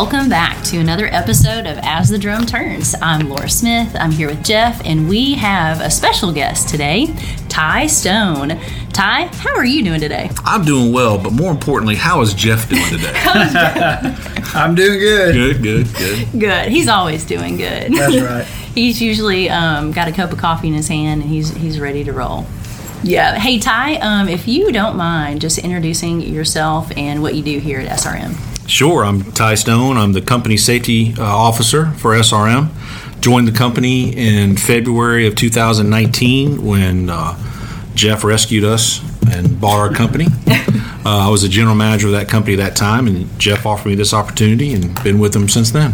Welcome back to another episode of As the Drum Turns. I'm Laura Smith. I'm here with Jeff, and we have a special guest today, Ty Stone. Ty, how are you doing today? I'm doing well, but more importantly, how is Jeff doing today? I'm doing good. good, good, good. Good. He's always doing good. That's right. he's usually um, got a cup of coffee in his hand, and he's he's ready to roll. Yeah. Hey Ty, um, if you don't mind, just introducing yourself and what you do here at SRM. Sure, I'm Ty Stone. I'm the company safety uh, officer for SRM. Joined the company in February of 2019 when uh, Jeff rescued us and bought our company. uh, I was the general manager of that company at that time, and Jeff offered me this opportunity, and been with them since then.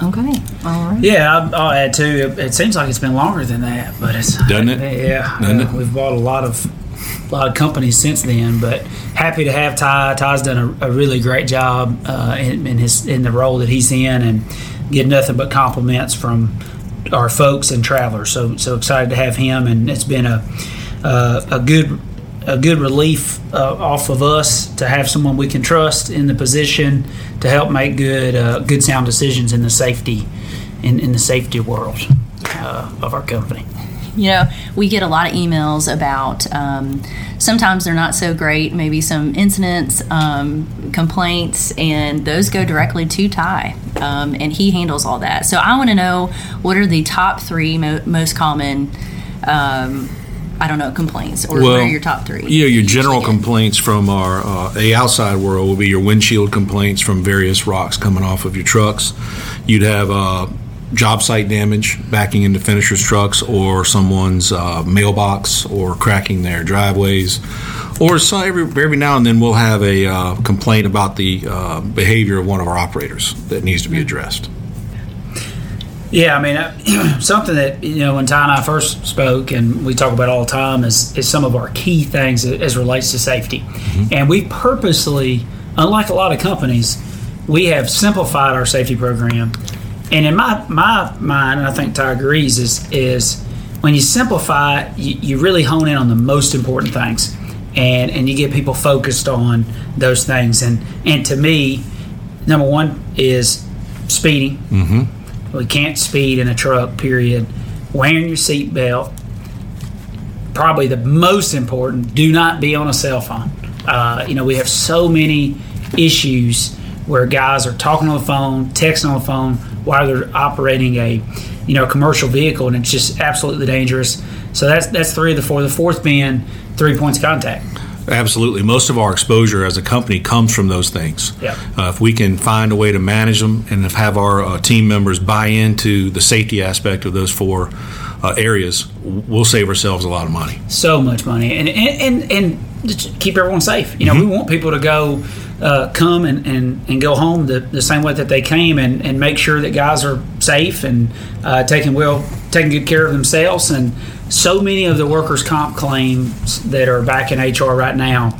Okay. All right. Yeah, I'll, I'll add too. It, it seems like it's been longer than that, but it's Doesn't it? Yeah, Doesn't uh, it? we've bought a lot of a lot of companies since then. But happy to have Ty. Ty's done a, a really great job uh, in, in his in the role that he's in, and get nothing but compliments from our folks and travelers. So so excited to have him, and it's been a uh, a good a good relief uh, off of us to have someone we can trust in the position to help make good uh, good sound decisions in the safety in, in the safety world uh, of our company. You know, we get a lot of emails about um, sometimes they're not so great, maybe some incidents, um, complaints, and those go directly to Ty, um, and he handles all that. So I want to know what are the top three mo- most common, um, I don't know, complaints, or what are your top three? Know, your you general get? complaints from our uh, the outside world will be your windshield complaints from various rocks coming off of your trucks. You'd have uh, job site damage backing into finishers' trucks, or someone's uh, mailbox, or cracking their driveways. Or so every, every now and then we'll have a uh, complaint about the uh, behavior of one of our operators that needs to be addressed. Yeah, I mean, something that you know when Ty and I first spoke, and we talk about all the time, is is some of our key things as relates to safety, and we purposely, unlike a lot of companies, we have simplified our safety program. And in my my mind, and I think Ty agrees, is is when you simplify, you, you really hone in on the most important things, and and you get people focused on those things. And and to me, number one is speeding. We can't speed in a truck, period. Wearing your seatbelt. Probably the most important, do not be on a cell phone. Uh, you know, we have so many issues where guys are talking on the phone, texting on the phone while they're operating a, you know, commercial vehicle, and it's just absolutely dangerous. So that's that's three of the four. The fourth being three points of contact. Absolutely. Most of our exposure as a company comes from those things. Yeah. Uh, if we can find a way to manage them and have our uh, team members buy into the safety aspect of those four uh, areas, we'll save ourselves a lot of money. so much money and and and, and just keep everyone safe. You know, Mm-hmm. we want people to go uh, come and, and, and go home the, the same way that they came and, and make sure that guys are safe and uh, taking well taking good care of themselves and so many of the workers comp claims that are back in HR right now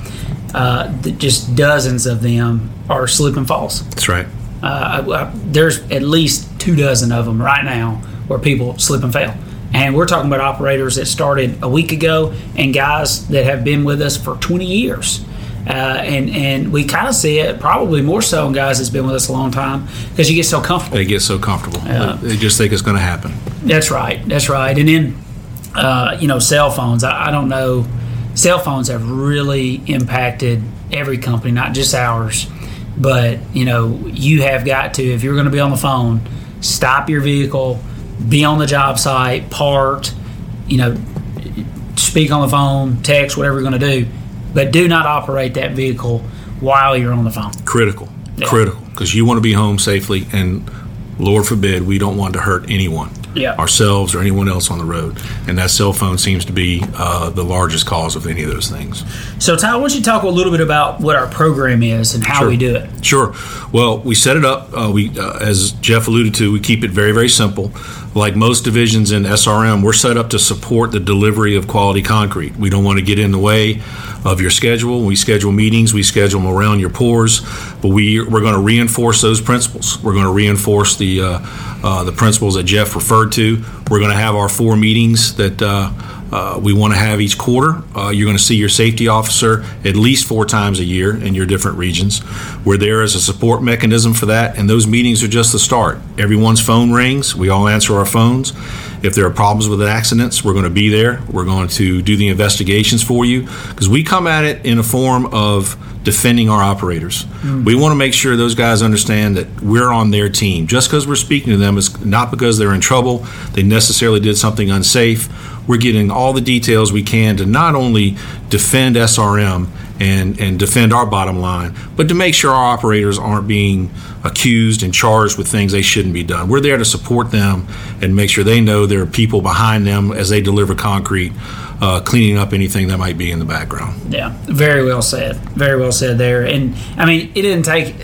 uh, that just dozens of them are slip and falls That's right. uh, I- I- there's at least two dozen of them right now where people slip and fail. And we're talking about operators that started a week ago and guys that have been with us for 20 years. Uh, and, and we kind of see it probably more so in guys that's been with us a long time because you get so comfortable. They get so comfortable. Yeah. They just think it's going to happen. That's right. That's right. And then, uh, you know, cell phones. I, I don't know. Cell phones have really impacted every company, not just ours. But you know, you have got to if you're going to be on the phone, stop your vehicle, be on the job site, parked. You know, speak on the phone, text, whatever you're going to do, but do not operate that vehicle while you're on the phone. Critical. Yeah. Critical. Because you want to be home safely, and Lord forbid, we don't want to hurt anyone. Yeah. Ourselves or anyone else on the road. And that cell phone seems to be uh, the largest cause of any of those things. So, Ty, why don't you talk a little bit about what our program is and how Sure. we do it? Sure. Well, we set it up. Uh, we, uh, as Jeff alluded to, we keep it very, very simple. Like most divisions in SRM, we're set up to support the delivery of quality concrete. We don't want to get in the way of your schedule. We schedule meetings. We schedule them around your pours, but we we're going to reinforce those principles. We're going to reinforce the uh, uh, the principles that Jeff referred to. We're going to have our four meetings that uh, we want to have each quarter. Uh, you're going to see your safety officer at least four times a year in your different regions. We're there as a support mechanism for that, and those meetings are just the start. Everyone's phone rings. We all answer our phones. If there are problems with accidents, we're going to be there. We're going to do the investigations for you because we come at it in a form of defending our operators. Mm-hmm. We want to make sure those guys understand that we're on their team. Just because we're speaking to them is not because they're in trouble, they necessarily did something unsafe. We're getting all the details we can to not only defend SRM and, and defend our bottom line, but to make sure our operators aren't being accused and charged with things they shouldn't be done. We're there to support them and make sure they know there are people behind them as they deliver concrete uh, cleaning up anything that might be in the background. Yeah, very well said. Very well said there. And I mean, it didn't take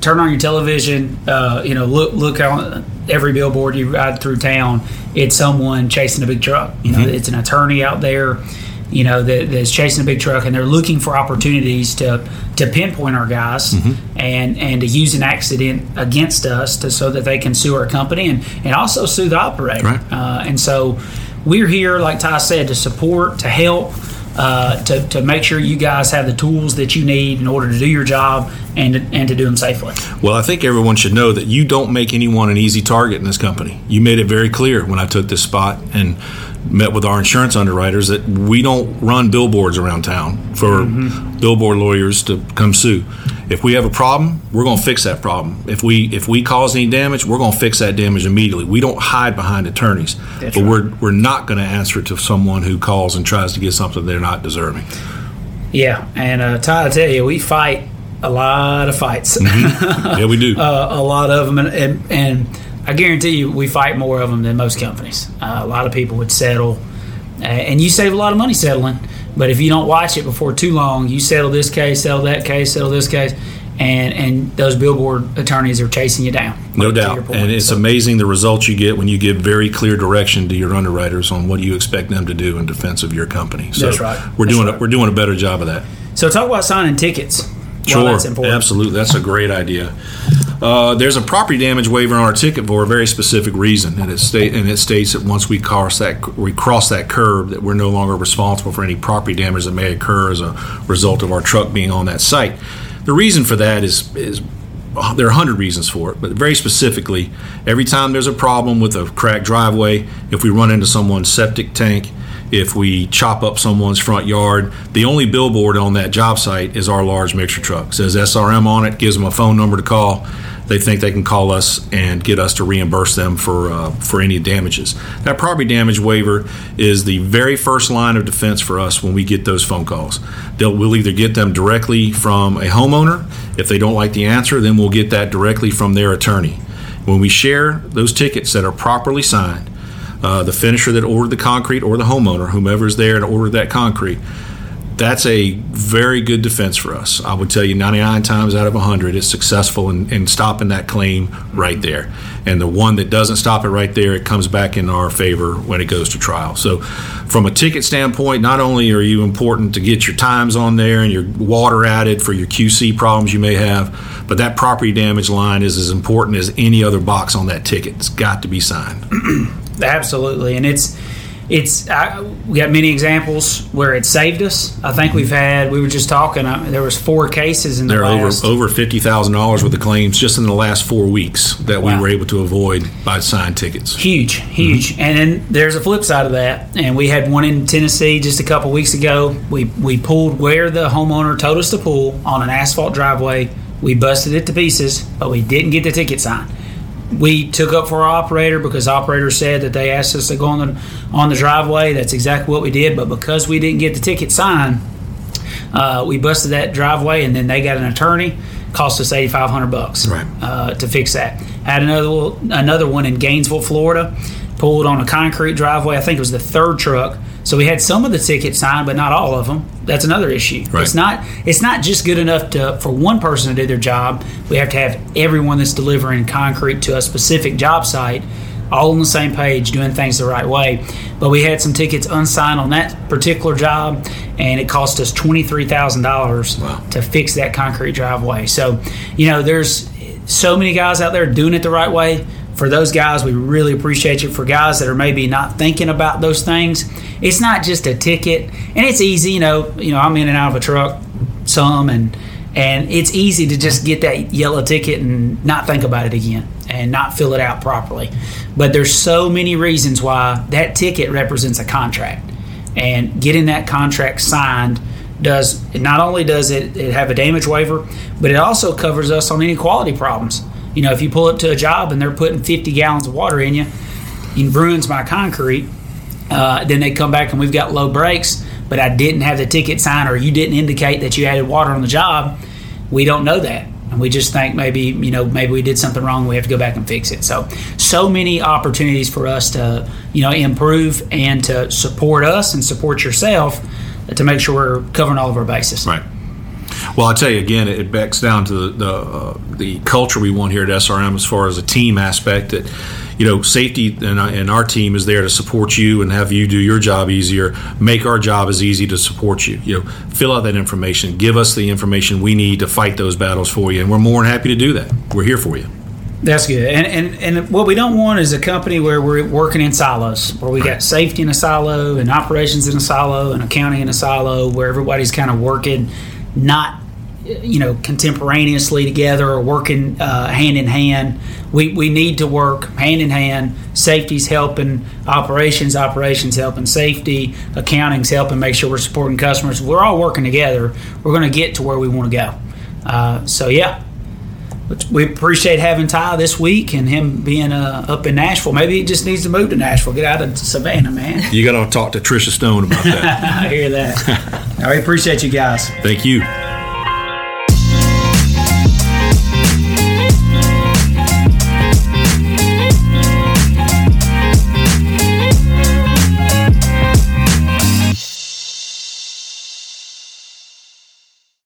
turn on your television. Uh, you know, look look on every billboard you ride through town. It's someone chasing a big truck. You know, mm-hmm. it's an attorney out there. You know that, that's chasing a big truck, and they're looking for opportunities to to pinpoint our guys mm-hmm. and and to use an accident against us to so that they can sue our company and and also sue the operator. Right. Uh, and so we're here, like Ty said, to support, to help, uh, to, to make sure you guys have the tools that you need in order to do your job and to, and to do them safely. Well, I think everyone should know that you don't make anyone an easy target in this company. You made it very clear when I took this spot and met with our insurance underwriters that we don't run billboards around town for mm-hmm. billboard lawyers to come sue. If we have a problem, we're going to fix that problem. If we if we cause any damage, we're going to fix that damage immediately. We don't hide behind attorneys, That's but right. we're we're not going to answer to someone who calls and tries to get something they're not deserving. Yeah, and uh, Ty, I tell you, we fight a lot of fights. Mm-hmm. Yeah, we do uh, a lot of them, and, and, and, I guarantee you, we fight more of them than most companies. Uh, a lot of people would settle, uh, and you save a lot of money settling. But if you don't watch it before too long, you settle this case, settle that case, settle this case, and and those billboard attorneys are chasing you down. No doubt, and it's so. amazing the results you get when you give very clear direction to your underwriters on what you expect them to do in defense of your company. So That's right. We're That's doing right. A, we're doing a better job of that. So talk about signing tickets. Sure, absolutely. That's a great idea. Uh, there's a property damage waiver on our ticket for a very specific reason, and it, state, and it states that once we cross that we cross that curb, that we're no longer responsible for any property damage that may occur as a result of our truck being on that site. The reason for that is is there are a hundred reasons for it, but very specifically, every time there's a problem with a cracked driveway, if we run into someone's septic tank, if we chop up someone's front yard, the only billboard on that job site is our large mixer truck. It says SRM on it, gives them a phone number to call. They think they can call us and get us to reimburse them for uh, for any damages. That property damage waiver is the very first line of defense for us when we get those phone calls. They'll, we'll either get them directly from a homeowner. If they don't like the answer, then we'll get that directly from their attorney. When we share those tickets that are properly signed, uh, the finisher that ordered the concrete or the homeowner, whomever's there and ordered that concrete, that's a very good defense for us. I would tell you 99 times out of 100 it's successful in, in, stopping that claim right there. And the one that doesn't stop it right there, it comes back in our favor when it goes to trial. So, from a ticket standpoint, not only are you important to get your times on there and your water added for your QC problems you may have, but that property damage line is as important as any other box on that ticket. It's got to be signed. Absolutely. And it's, it's I, we got many examples where it saved us. I think we've had we were just talking. I, there was four cases in the there are over over fifty thousand dollars worth of claims just in the last four weeks that wow. we were able to avoid by signed tickets. Huge, huge. Mm-hmm. And then there's a flip side of that. And we had one in Tennessee just a couple weeks ago. We we pulled where the homeowner told us to pull on an asphalt driveway. We busted it to pieces, but we didn't get the ticket signed we took up for our operator because operator said that they asked us to go on the on the driveway. That's exactly what we did. But because we didn't get the ticket signed, uh, we busted that driveway, and then they got an attorney. Cost us eighty five hundred bucks right. uh, to fix that. Had another another one in Gainesville, Florida. Pulled on a concrete driveway. I think it was the third truck so we had some of the tickets signed, but not all of them. That's another issue. Right. It's not it's not just good enough to for one person to do their job. We have to have everyone that's delivering concrete to a specific job site all on the same page, doing things the right way. But we had some tickets unsigned on that particular job, and it cost us twenty three thousand wow. dollars to fix that concrete driveway. So, you know, there's so many guys out there doing it the right way for those guys, we really appreciate you. For guys that are maybe not thinking about those things, it's not just a ticket, and it's easy. You know, you know, I'm in and out of a truck some, and and it's easy to just get that yellow ticket and not think about it again and not fill it out properly. But there's so many reasons why that ticket represents a contract, and getting that contract signed does not only does it, it have a damage waiver, but it also covers us on any quality problems. You know, if you pull up to a job and they're putting 50 gallons of water in you, it ruins my concrete. Uh, then they come back and we've got low breaks, but I didn't have the ticket sign or you didn't indicate that you added water on the job. We don't know that. And we just think maybe, you know, maybe we did something wrong. We have to go back and fix it. So, so many opportunities for us to, you know, improve and to support us and support yourself to make sure we're covering all of our bases. Right. Well, I tell you again, it backs down to the the, uh, the, culture we want here at SRM as far as a team aspect. That you know, safety and, and our team is there to support you and have you do your job easier, make our job as easy to support you. You know, fill out that information, give us the information we need to fight those battles for you, and we're more than happy to do that. We're here for you. That's good. And, and and what we don't want is a company where we're working in silos, where we got safety in a silo and operations in a silo and accounting in a silo, where everybody's kind of working not you know contemporaneously together or working uh, hand in hand. We, we need to work hand in hand. Safety's helping operations, operations helping safety, accounting's helping make sure we're supporting customers. We're all working together. We're going to get to where we want to go. Uh, so yeah, we appreciate having Ty this week and him being uh, up in Nashville. Maybe he just needs to move to Nashville, get out of Savannah, man. You got to talk to Trisha Stone about that. I hear that. I appreciate you guys. Thank you.